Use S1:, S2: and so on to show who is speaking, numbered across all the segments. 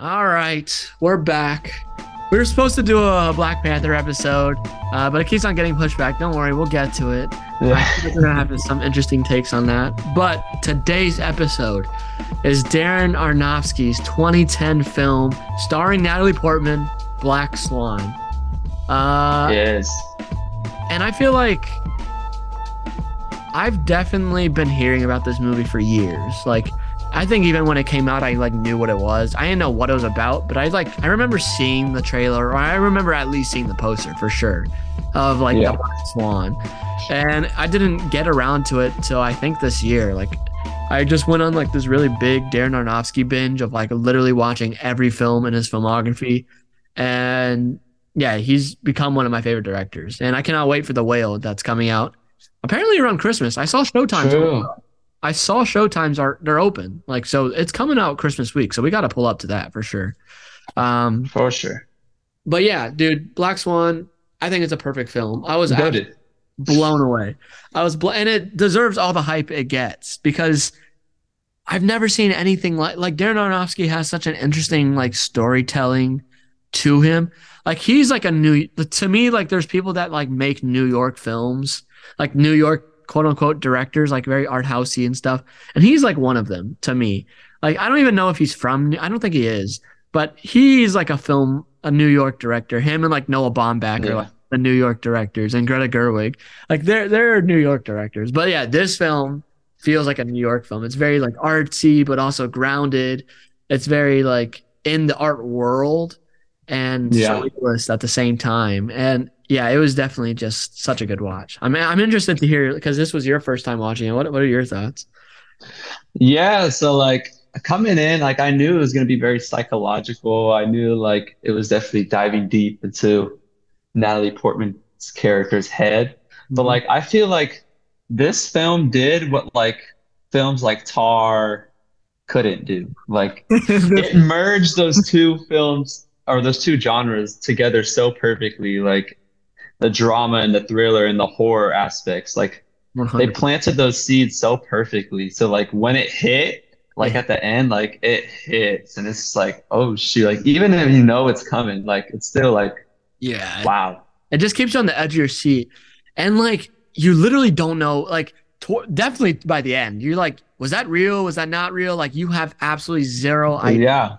S1: All right, we're back. We were supposed to do a Black Panther episode, uh, but it keeps on getting pushed back. Don't worry, we'll get to it. I think we're gonna have some interesting takes on that. But today's episode is Darren Aronofsky's 2010 film starring Natalie Portman, Black Swan. Uh,
S2: yes.
S1: and I feel like I've definitely been hearing about this movie for years. Like, I think even when it came out, I like knew what it was. I didn't know what it was about, but I like I remember seeing the trailer, or I remember at least seeing the poster for sure of like
S2: Yeah.
S1: the Black Swan, and I didn't get around to it till I think this year. Like, I just went on like this really big Darren Aronofsky binge of like literally watching every film in his filmography, and yeah, he's become one of my favorite directors, and I cannot wait for the Whale that's coming out. Apparently around Christmas. I saw Showtime. I saw Showtimes are they're open. Like so it's coming out Christmas week. So we got to pull up to that for sure. Um
S2: For sure.
S1: but yeah, dude, Black Swan, I think it's a perfect film. I was blown away. I was bl- and it deserves all the hype it gets because I've never seen anything like like Darren Aronofsky has such an interesting like storytelling to him. Like he's like a new to me like there's people that like make New York films, like New York quote unquote directors, like very art housey and stuff. And he's like one of them to me. Like I don't even know if he's from I don't think he is, but he's like a film a New York director. Him and like Noah Baumbach are like the New York directors and Greta Gerwig. Like they're they're New York directors. But yeah, this film feels like a New York film. It's very like artsy but also grounded. It's very like in the art world and
S2: Yeah.
S1: at the same time. And yeah, it was definitely just such a good watch. I mean, I'm interested to hear because this was your first time watching it. What what are your thoughts?
S2: Yeah. So like coming in, like I knew it was gonna be very psychological. I knew like it was definitely diving deep into Natalie Portman's character's head. But mm-hmm. like I feel like this film did what like films like Tar couldn't do. Like it merged those two films or those two genres together so perfectly like the drama and the thriller and the horror aspects. Like they planted those seeds so perfectly. So like when it hit like at the end like it hits and it's like oh shoot. Like even if you know it's coming like it's still like
S1: yeah,
S2: wow.
S1: It just keeps you on the edge of your seat. And like you literally don't know like to- definitely by the end you're like was that real? Was that not real? Like you have absolutely zero idea.
S2: yeah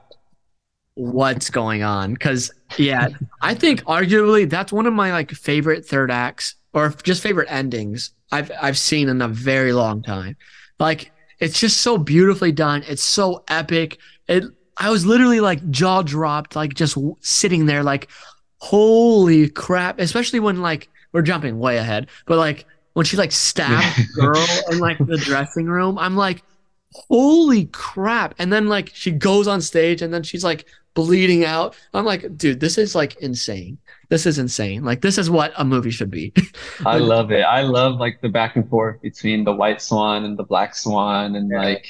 S1: what's going on cuz yeah I think arguably that's one of my like favorite third acts or just favorite endings I've I've seen in a very long time. Like it's just so beautifully done. It's so epic. It I was literally like jaw dropped like just w- sitting there like holy crap especially when like we're jumping way ahead but like when she like stabbed the girl in like the dressing room i'm like holy crap and then like she goes on stage and then she's like bleeding out i'm like dude this is like insane this is insane like this is what a movie should be
S2: i love it i love like the back and forth between the white swan and the black swan and
S1: Yeah.
S2: like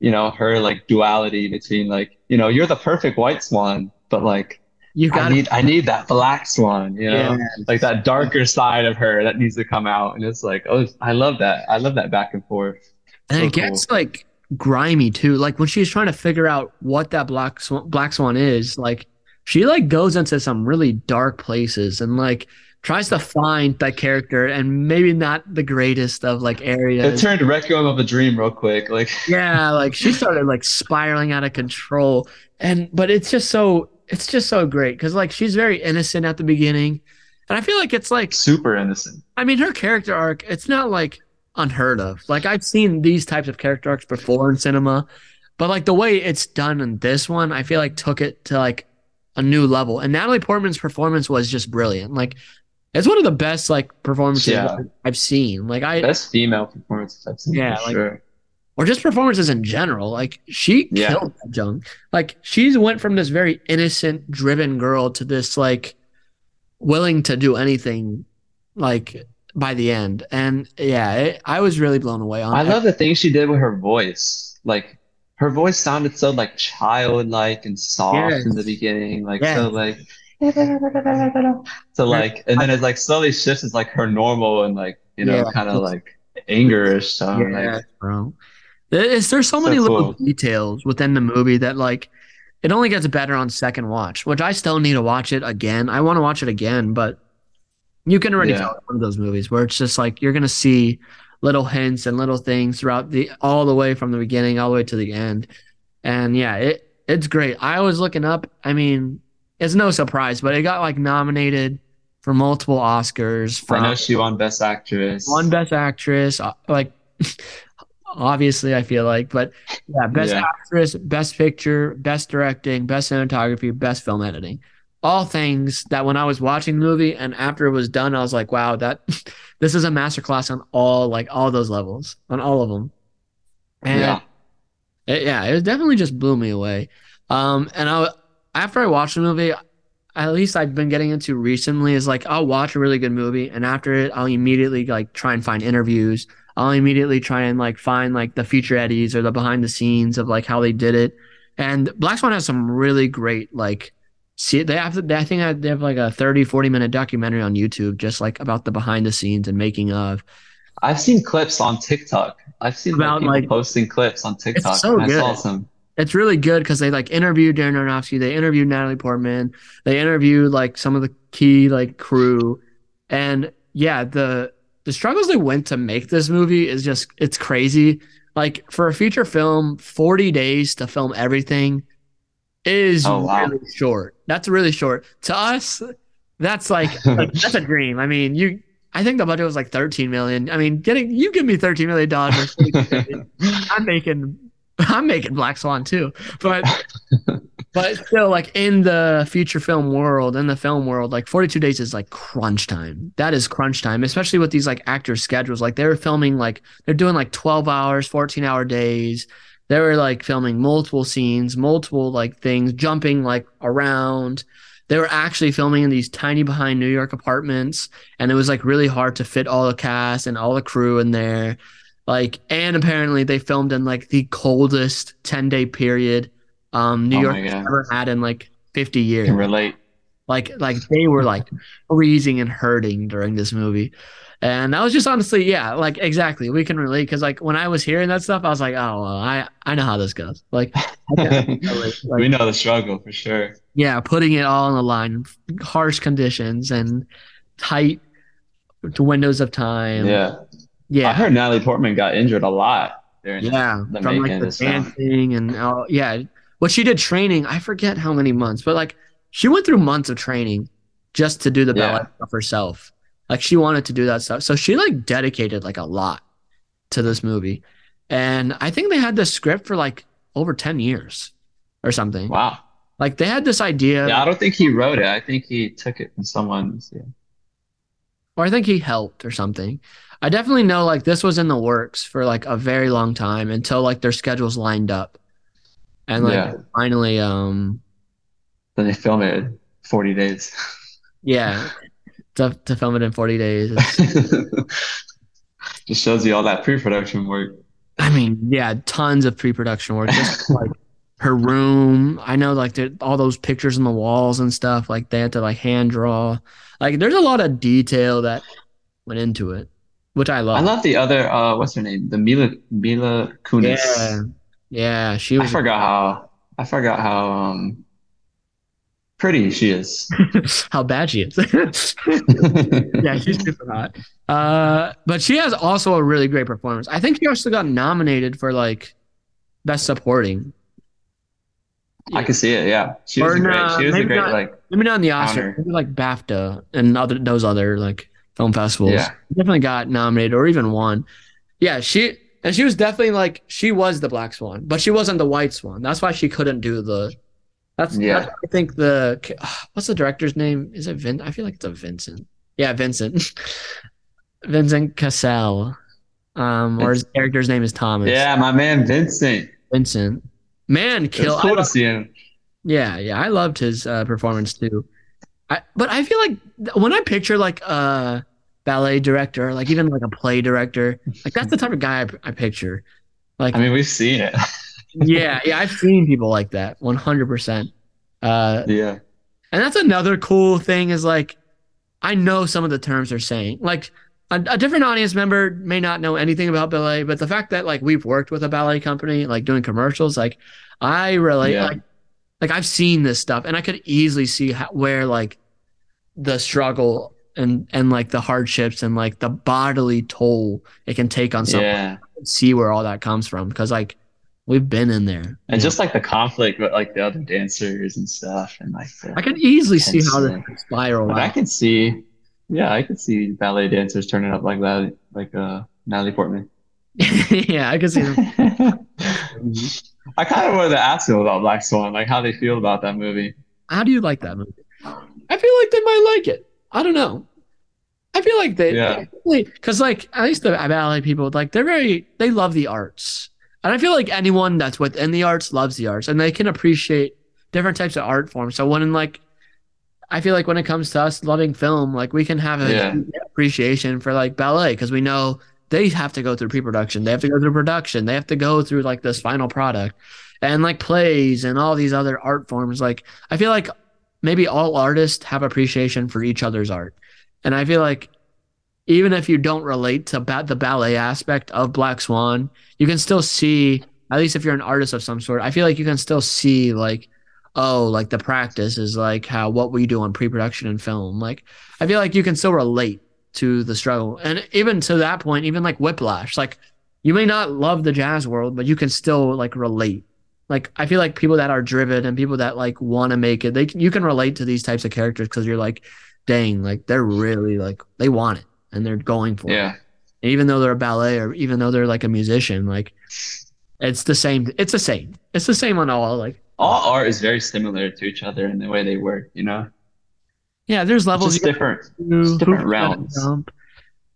S2: you know her like duality between like you know you're the perfect white swan but like
S1: you
S2: I
S1: got
S2: need I need that black swan, you know,
S1: Yeah.
S2: like that darker side of her that needs to come out. And it's like, oh, I love that. I love that back and forth.
S1: And
S2: so
S1: it gets like grimy too like when she's trying to figure out what that black swan, black swan is like she like goes into some really dark places and like tries to find that character and maybe not the greatest of like areas.
S2: It turned Requiem of a Dream real quick. Like,
S1: yeah like she started like spiraling out of control and but it's just so it's just so great because like she's very innocent at the beginning and i feel like it's like
S2: super innocent.
S1: I mean, her character arc, it's not like unheard of. Like, I've seen these types of character arcs before in cinema, but like the way it's done in this one, I feel like took it to like a new level. And Natalie Portman's performance was just brilliant. Like, it's one of the best like performances
S2: Yeah.
S1: I've seen. Like, I,
S2: Best female performances I've seen
S1: Yeah, like-
S2: sure.
S1: or just performances in general. Like, she
S2: Yeah.
S1: killed that junk. Like, she's went from this very innocent, driven girl to this like willing to do anything, like by the end. And yeah, it, I was really blown away on.
S2: I
S1: it.
S2: love the thing she did with her voice. Like, her voice sounded so like childlike and soft
S1: Yes.
S2: in the beginning. Like,
S1: Yes.
S2: so like, so like, and then it like slowly shifts as like her normal and like, you know,
S1: Yeah.
S2: kind of like angerish tone.
S1: Yeah,
S2: Like,
S1: bro. There's, there's so
S2: So
S1: many little
S2: cool.
S1: details within the movie that like it only gets better on second watch, which I still need to watch it again. I want to watch it again, but you can already
S2: Yeah.
S1: tell one of those movies where it's just like you're gonna see little hints and little things throughout the all the way from the beginning all the way to the end. And yeah, it it's great. I was looking up. I mean, it's no surprise, but it got like nominated for multiple Oscars.
S2: I know she won Best Actress.
S1: one Best Actress, uh, like obviously I feel like, but yeah, Best
S2: Yeah.
S1: Actress, Best Picture, Best Directing, Best Cinematography, Best Film Editing. All things that when I was watching the movie and after it was done, I was like, wow, that this is a masterclass on all like all those levels, on all of them. And
S2: Yeah.
S1: it, yeah, it definitely just blew me away. Um, and I after I watched the movie, at least I've been getting into recently is like I'll watch a really good movie and after it I'll immediately like try and find interviews. I'll immediately try and like find like the featurettes or the behind the scenes of like how they did it. And Black Swan has some really great like see they have I think they have like a 30 40 minute documentary on YouTube just like about the behind the scenes and making of.
S2: I've seen clips on TikTok. I've seen
S1: About,
S2: people
S1: like-
S2: posting clips on TikTok.
S1: it's
S2: so I saw
S1: good.
S2: some.
S1: it's really good because they like interviewed Darren Aronofsky, they interviewed Natalie Portman, they interviewed like some of the key like crew, and yeah, the the struggles they went to make this movie is just it's crazy. Like for a feature film, forty days to film everything is
S2: Oh, wow.
S1: really short. That's really short to us. That's like that's a dream. I mean, you. I think the budget was like thirteen million. I mean, getting you give me thirteen million dollars, I'm making I'm making Black Swan too. But but still, like in the feature film world, in the film world, like 42 days is like crunch time. That is crunch time, especially with these like actor schedules. Like they're filming like they're doing like 12 hours, 14 hour days. They were like filming multiple scenes, multiple like things, jumping like around. They were actually filming in these tiny behind New York apartments, and it was like really hard to fit all the cast and all the crew in there. Like, and apparently they filmed in like the coldest 10 day period um New
S2: Oh
S1: York has ever had in like 50 years.
S2: Can relate.
S1: Like like they were like freezing and hurting during this movie. And that was just honestly, yeah, like exactly. We can relate because like when I was hearing that stuff, I was like, oh well, I I know how this goes. Like. Like,
S2: we know the struggle for sure.
S1: yeah, putting it all on the line, harsh conditions and tight to windows of time.
S2: Yeah.
S1: Yeah.
S2: I heard Natalie Portman got injured a lot during
S1: yeah.
S2: the
S1: From like the dancing and all, yeah, what she did training. I forget how many months, but like she went through months of training just to do the
S2: Yeah.
S1: ballet stuff herself. Like she wanted to do that stuff, so she like dedicated like a lot to this movie. And I think they had this script for like over ten years or something.
S2: Wow.
S1: Like they had this idea.
S2: Yeah, I don't think he wrote it. I think he took it from someone. Yeah.
S1: or I think he helped or something. I definitely know like this was in the works for like a very long time until like their schedules lined up. And like
S2: Yeah.
S1: finally um
S2: Then they film it 40 days.
S1: yeah, to to film it in 40 days.
S2: Just shows you all that pre-production work.
S1: I mean, yeah, tons of pre-production work just like her room. I know like all those pictures on the walls and stuff like they had to like hand draw. Like there's a lot of detail that went into it, which I love.
S2: I love the other uh what's her name? The Mila Mila Kunis.
S1: yeah. Yeah, she
S2: I forgot how I forgot how um pretty she is.
S1: how bad she is. yeah, she's super hot. Uh, but she has also a really great performance. I think she also got nominated for like best supporting.
S2: I can see it, yeah. She was
S1: Or
S2: a great she was a great
S1: not-
S2: like
S1: Maybe not in the Oscar, maybe like BAFTA and other those other like film festivals.
S2: Yeah.
S1: Definitely got nominated or even won. Yeah, she and she was definitely like she was the black swan, but she wasn't the white swan. That's why she couldn't do the. That's
S2: Yeah.
S1: That's, I think the what's the director's name? Is it Vin? I feel like it's a Vincent. Yeah, Vincent. Vincent Cassel. Um, or his character's name is Thomas.
S2: Yeah, my man Vincent.
S1: Vincent. Man, kill.
S2: cool
S1: I
S2: to see him.
S1: yeah, yeah, I loved his uh, performance too. I, but I feel like when I picture like a ballet director, like even like a play director, like that's the type of guy I, I picture. Like,
S2: I mean, we've seen it.
S1: yeah, yeah, I've seen people like that, one hundred percent. Uh,
S2: yeah.
S1: and that's another cool thing is like, I know some of the terms they're saying. Like, a, a different audience member may not know anything about ballet, but the fact that like we've worked with a ballet company, like doing commercials, like I relate.
S2: Yeah.
S1: Like, like I've seen this stuff, and I could easily see how, where like the struggle and and like the hardships and like the bodily toll it can take on someone.
S2: Yeah.
S1: See where all that comes from because like we've been in there.
S2: And
S1: know?
S2: just like the conflict with like the other dancers and stuff and like the,
S1: I can easily see how this could spiral.
S2: I can see yeah, I could see ballet dancers turning up like that like uh Natalie Portman.
S1: yeah, I could see them.
S2: I kind of wanted to ask them about Black Swan, like how they feel about that movie.
S1: How do you like that movie? I feel like they might like it. I don't know. I feel like they,
S2: Yeah.
S1: because like at least the ballet people, like they're very, they love the arts, and I feel like anyone that's within the arts loves the arts, and they can appreciate different types of art forms. So when like, I feel like when it comes to us loving film, like we can have a
S2: Yeah.
S1: appreciation for like ballet because we know they have to go through pre-production, they have to go through production, they have to go through like this final product, and like plays and all these other art forms. Like I feel like maybe all artists have appreciation for each other's art. And I feel like even if you don't relate to ba- the ballet aspect of Black Swan, you can still see, at least if you're an artist of some sort, I feel like you can still see like, oh, like the practice is like how what we do on pre-production and film. Like I feel like you can still relate to the struggle. And even to that point, even like Whiplash, like you may not love the jazz world, but you can still like relate like I feel like people that are driven and people that like want to make it, they you can relate to these types of characters because you're like, dang, like they're really like they want it and they're going for it.
S2: Yeah.
S1: And even though they're a ballet or even though they're like a musician, like it's the same. It's the same. It's the same on all. Like
S2: All art is very similar to each other in the way they work, you know?
S1: yeah, there's
S2: It's
S1: levels.
S2: just different.
S1: do,
S2: it's different
S1: hoops you gotta
S2: realms.
S1: jump.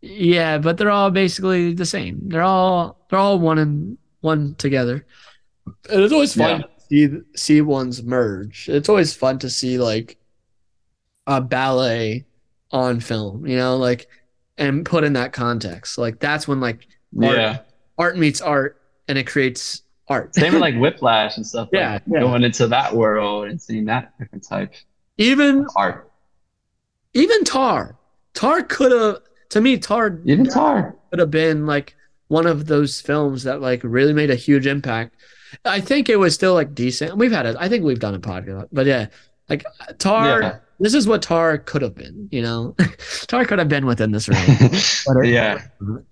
S1: Yeah, but they're all basically the same. They're all they're all one and one together. And it's always fun
S2: Yeah.
S1: to see see ones merge. It's always fun to see like a ballet on film, you know, like and put in that context. Like that's when like art,
S2: Yeah.
S1: art meets art and it creates art.
S2: Same with like Whiplash and stuff.
S1: Yeah,
S2: Like
S1: yeah.
S2: Going into that world and seeing that different type
S1: even
S2: art.
S1: even Tar. Tar could have to me Tar
S2: Even Tar.
S1: could have been like one of those films that like really made a huge impact. I think it was still like decent. We've had it. I think we've done a podcast, but yeah, like Tar.
S2: Yeah.
S1: This is what Tar could have been. You know, Tar could have been within this. But
S2: yeah.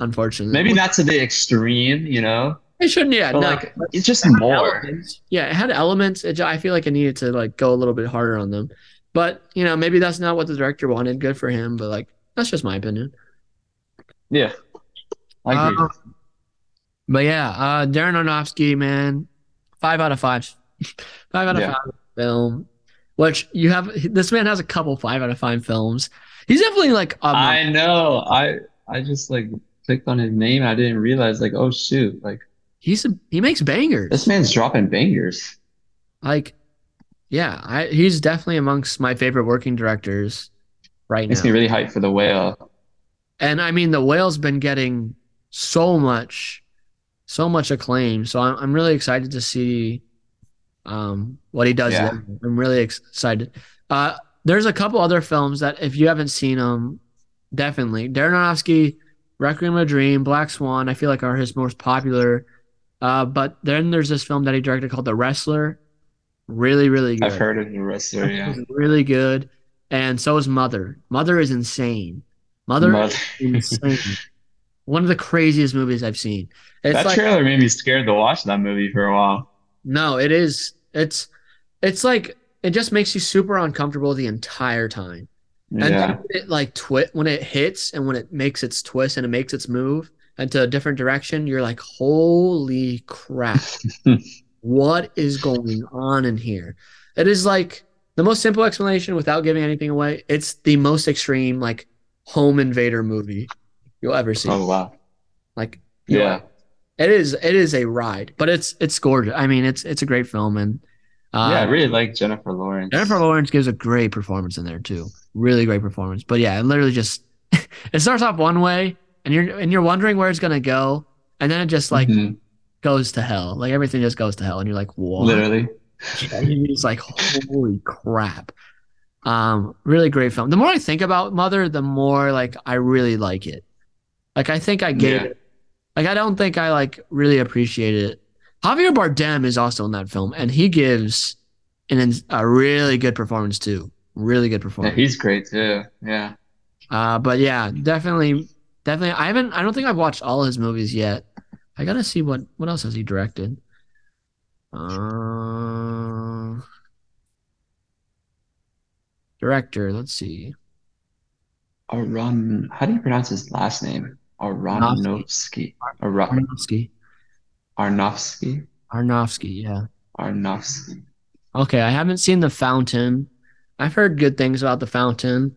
S1: unfortunately,
S2: Maybe not to the extreme, you know,
S1: it shouldn't. Yeah,
S2: but
S1: no.
S2: like it's just
S1: It
S2: more.
S1: elements. Yeah, it had elements. It, I feel like it needed to like go a little bit harder on them. But you know, maybe that's not what the director wanted. Good for him, but like that's just my opinion.
S2: Yeah. I agree.
S1: Uh, but yeah, uh, Darren Aronofsky, man, five out of five, five out of
S2: Yeah.
S1: five film. Which you have, this man has a couple five out of five films. He's definitely like um,
S2: I know. I I just like clicked on his name. I didn't realize like, oh shoot, like
S1: he's a, he makes bangers.
S2: this man's dropping bangers.
S1: Like, yeah, I, he's definitely amongst my favorite working directors right now.
S2: Makes me really hyped for the whale.
S1: And I mean, the whale's been getting so much, so much acclaim. So I'm, I'm really excited to see um, what he does.
S2: Yeah.
S1: there. I'm really excited. Uh, there's a couple other films that if you haven't seen them, definitely Darren Aronofsky, Requiem of a Dream, Black Swan. I feel like are his most popular. Uh, but then there's this film that he directed called The Wrestler. Really, really good.
S2: I've heard of the wrestler, yeah.
S1: Really good. And so is Mother. Mother is insane. Mother
S2: Mother-
S1: is insane. One of the craziest movies I've seen. It's
S2: that
S1: like
S2: trailer made me scared to watch that movie for a while.
S1: No, it is. It's it's like it just makes you super uncomfortable the entire time. And
S2: Yeah.
S1: it like twit when it hits and when it makes its twist and it makes its move into a different direction, you're like, holy crap. what is going on in here? It is like the most simple explanation without giving anything away. It's the most extreme like home invader movie you'll ever see.
S2: Oh wow.
S1: Like
S2: Yeah.
S1: It is it is a ride, but it's it's gorgeous. I mean, it's it's a great film and uh,
S2: yeah, I really like Jennifer Lawrence.
S1: Jennifer Lawrence gives a great performance in there too. Really great performance. But yeah, it literally just it starts off one way and you're and you're wondering where it's gonna go, and then it just like
S2: Mhm.
S1: goes to hell. Like everything just goes to hell, and you're like, what?
S2: literally.
S1: Yeah, you're just like, holy crap. Um, really great film. The more I think about Mother, the more like I really like it. Like I think I gave
S2: Yeah.
S1: it. Like I don't think I like really appreciate it. Javier Bardem is also in that film, and he gives and a really good performance too. Really good
S2: Yeah,
S1: performance.
S2: he's great too. Yeah.
S1: Uh, but yeah, definitely, definitely. I haven't. I don't think I've watched all his movies yet. I gotta see what what else has he directed. Uh, director. Let's see.
S2: Aron, how do you pronounce his last name? Aronofsky. Aron,
S1: Arnofsky.
S2: Arnofsky.
S1: Yeah.
S2: Arnofsky.
S1: Okay. I haven't seen The Fountain. I've heard good things about The Fountain.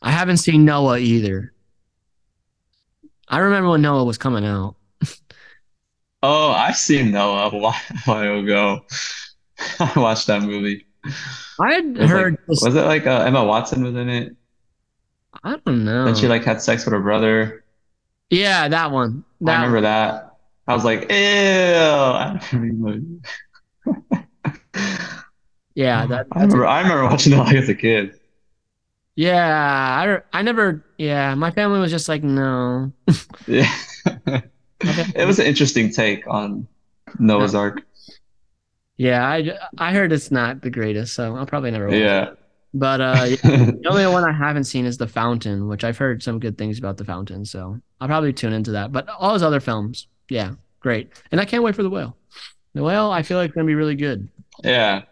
S1: I haven't seen Noah either. I remember when Noah was coming out.
S2: Oh, I've seen Noah a while, ago. I watched that movie.
S1: I had heard.
S2: like, was it like uh, Emma Watson was in it?
S1: I don't know.
S2: Then she like had sex with her brother.
S1: Yeah, that one.
S2: I
S1: That
S2: remember that. I was like, ew.
S1: Yeah, that.
S2: I remember, I remember watching that as a kid.
S1: Yeah, I, I never. Yeah, my family was just like, no.
S2: Yeah. It was an interesting take on Noah's Ark.
S1: Yeah, I, I heard it's not the greatest, so I'll probably never watch it. But uh, the only one I haven't seen is The Fountain, which I've heard some good things about The Fountain, so I'll probably tune into that. But all his other films, yeah, great. And I can't wait for The Whale. The Whale, I feel like it's gonna be really good.
S2: Yeah.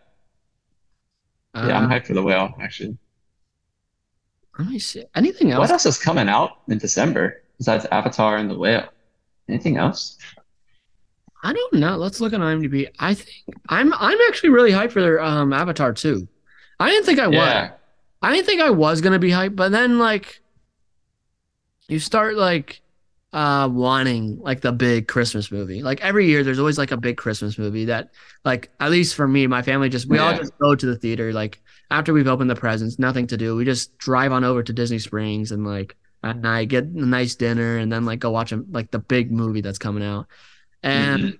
S2: Yeah, I'm
S1: Uh,
S2: hyped for the whale, actually.
S1: let me see. Anything else?
S2: What else is coming out in December besides Avatar and the whale? Anything else?
S1: I don't know. Let's look on IMDb. I think I'm I'm actually really hyped for their um Avatar too. I didn't think I was. I didn't think I was gonna be hyped, but then like you start like uh wanting like the big Christmas movie. Like every year there's always like a big Christmas movie that like at least for me, my family just we all just go to the theater like after we've opened the presents, nothing to do. We just drive on over to Disney Springs and like at night get a nice dinner and then like go watch a, like the big movie that's coming out. And
S2: Mhm.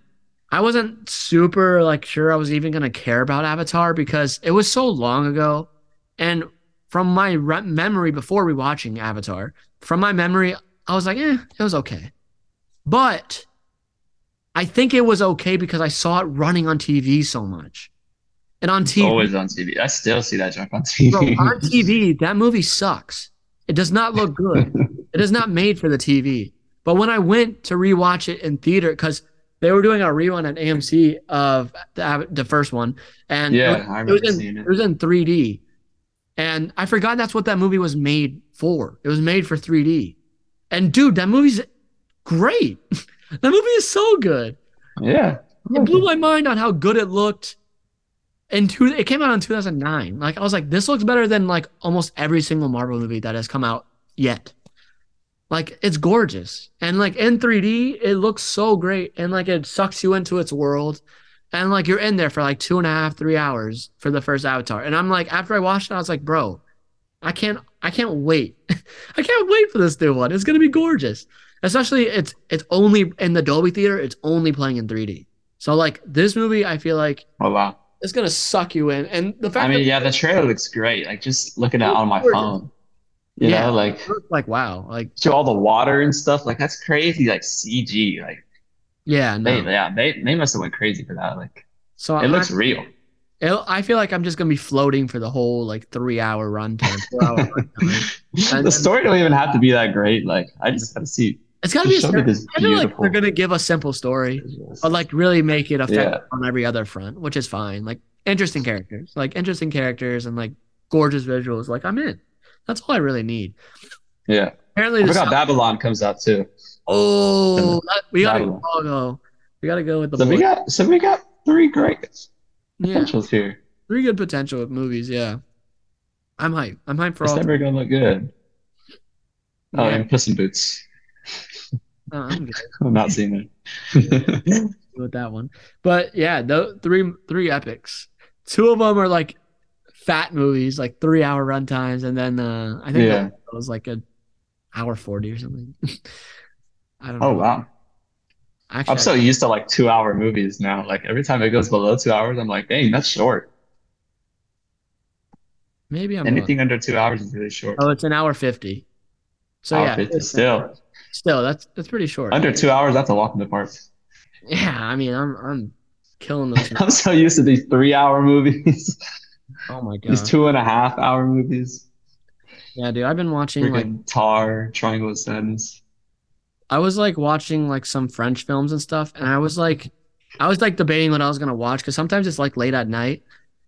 S1: I wasn't super like sure I was even gonna care about Avatar because it was so long ago, and from my re- memory before rewatching Avatar, from my memory, I was like, eh, it was okay, but I think it was okay because I saw it running on TV so much, and on TV,
S2: always on TV. I still see that junk on TV.
S1: bro, on TV, that movie sucks. It does not look good. it is not made for the TV. But when I went to rewatch it in theater, because they were doing a rerun at AMC of the, the first one, and
S2: yeah,
S1: it,
S2: I
S1: was, it was in
S2: seeing
S1: it
S2: it.
S1: was in 3D, and I forgot that's what that movie was made for. It was made for 3D, and dude, that movie's great. that movie is so good.
S2: Yeah.
S1: It blew my mind on how good it looked. And two, it came out in 2009. Like I was like, this looks better than like almost every single Marvel movie that has come out yet. Like it's gorgeous, and like in 3D, it looks so great, and like it sucks you into its world, and like you're in there for like two and a half, three hours for the first Avatar. And I'm like, after I watched it, I was like, bro, I can't, I can't wait, I can't wait for this new one. It's gonna be gorgeous. Especially it's it's only in the Dolby theater. It's only playing in 3D. So like this movie, I feel like
S2: Oh wow.
S1: it's gonna suck you in, and the fact
S2: I mean,
S1: that
S2: yeah, the trailer looks great. Like just looking at it on my
S1: Gorgeous.
S2: phone. You
S1: Yeah.
S2: know, like
S1: like wow, like
S2: show all the water and stuff. Like that's crazy. Like CG. Like
S1: yeah, no.
S2: they, yeah, they they must have went crazy for that. Like
S1: so
S2: it
S1: I,
S2: looks real.
S1: it- I feel like I'm just gonna be floating for the whole like three hour runtime, four hour runtime. And-
S2: the story don't even have to be that great. Like I just gotta see.
S1: It's gotta be. A,
S2: Just this
S1: I feel like they're gonna give a simple story, but like really make it effective
S2: Yeah.
S1: on every other front, which is fine. Like interesting characters, like interesting characters, and like gorgeous visuals. Like I'm in. That's all I really need.
S2: Yeah.
S1: Apparently,
S2: I forgot
S1: sound-
S2: Babylon comes out too.
S1: oh, that, we gotta
S2: Babylon.
S1: go. We gotta go with the
S2: So we
S1: boy.
S2: got so we got three great
S1: yeah,
S2: potentials here.
S1: three good potential with movies. Yeah, I'm hyped. I'm hyped for all.
S2: December gonna look good. Oh,
S1: Yeah.
S2: and Puss in Boots.
S1: Oh, I'm good
S2: I'm not seeing it.
S1: with that one. But yeah, the three three epics. Two of them are like fat movies, like three hour runtimes, and then uh I think
S2: Yeah.
S1: that was like a hour forty or something. I don't know.
S2: oh
S1: know.
S2: wow.
S1: Actually,
S2: I'm so used to like two hour movies now. Like every time it goes below two hours, I'm like, dang, that's short.
S1: maybe I'm.
S2: Anything under two hours is really short.
S1: Oh, it's an hour fifty. So
S2: Hour
S1: yeah,
S2: 50,
S1: it's-
S2: still
S1: still that's that's pretty short.
S2: under two hours. That's a walk in the park.
S1: Yeah, I mean, I'm I'm killing those.
S2: I'm so used to these three hour movies,
S1: Oh my god.
S2: these two and a half hour movies.
S1: Yeah, dude. I've been watching like
S2: Tar, Triangle of Sadness.
S1: I was like watching like some French films and stuff, and I was like, I was like debating what I was gonna watch because sometimes it's like late at night,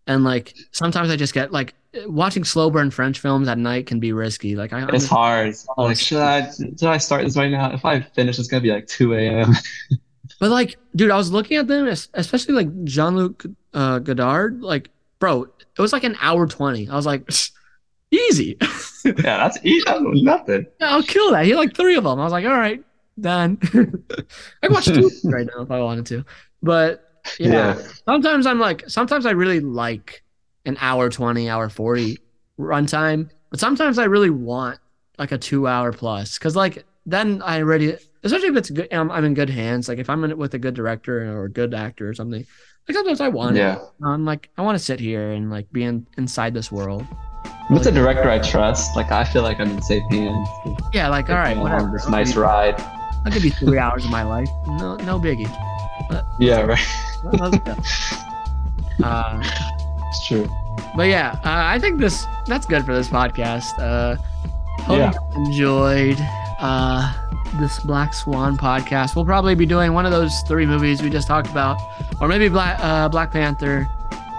S1: and like sometimes I just get like watching slow burn French films at night can be risky. Like I,
S2: It's hard.
S1: Oh,
S2: Like, should I should I start this right now? If I finish, it's gonna be like 2 a.m.
S1: but like, dude, I was looking at them, especially like Jean Luc uh, Godard. Like, bro, it was like an hour twenty. I was like, easy.
S2: yeah, that's easy. That's nothing.
S1: Yeah, I'll kill that. He had like three of them. I was like, all right, done. I can watch two right now if I wanted to. But yeah,
S2: Yeah.
S1: sometimes I'm like, sometimes I really like an hour 20, hour 40 runtime. But sometimes I really want like a two hour plus. Cause like then I already, especially if it's good, I'm, I'm in good hands. Like if I'm in it with a good director or a good actor or something, like sometimes I want it.
S2: Yeah.
S1: I'm like, I want to sit here and like be in, inside this world.
S2: What's a director I trust? Like I feel like I'm in safe hands.
S1: Yeah, like, all right, whatever.
S2: This
S1: I'll
S2: nice ride.
S1: I'll give you three hours of my life. No, no biggie.
S2: Yeah, right.
S1: Let's. Uh,
S2: It's true.
S1: but yeah, uh, I think this that's good for this podcast. Uh, hope
S2: Yeah.
S1: you enjoyed uh, this Black Swan podcast. We'll probably be doing one of those three movies we just talked about, or maybe Black uh, Black Panther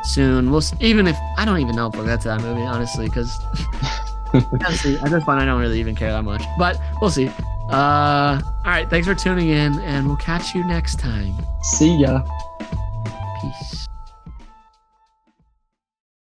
S1: soon. We'll even if I don't even know if we'll get to that movie honestly, because honestly at this point I don't really even care that much. But we'll see. Uh, all right, thanks for tuning in, and we'll catch you next time.
S2: See ya.
S1: Peace.